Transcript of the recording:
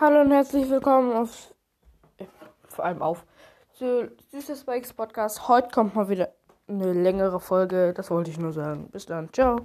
Hallo und herzlich willkommen auf, äh, vor allem auf, zu Süßes Spikes Podcast. Heute kommt mal wieder eine längere Folge, das wollte ich nur sagen. Bis dann, ciao.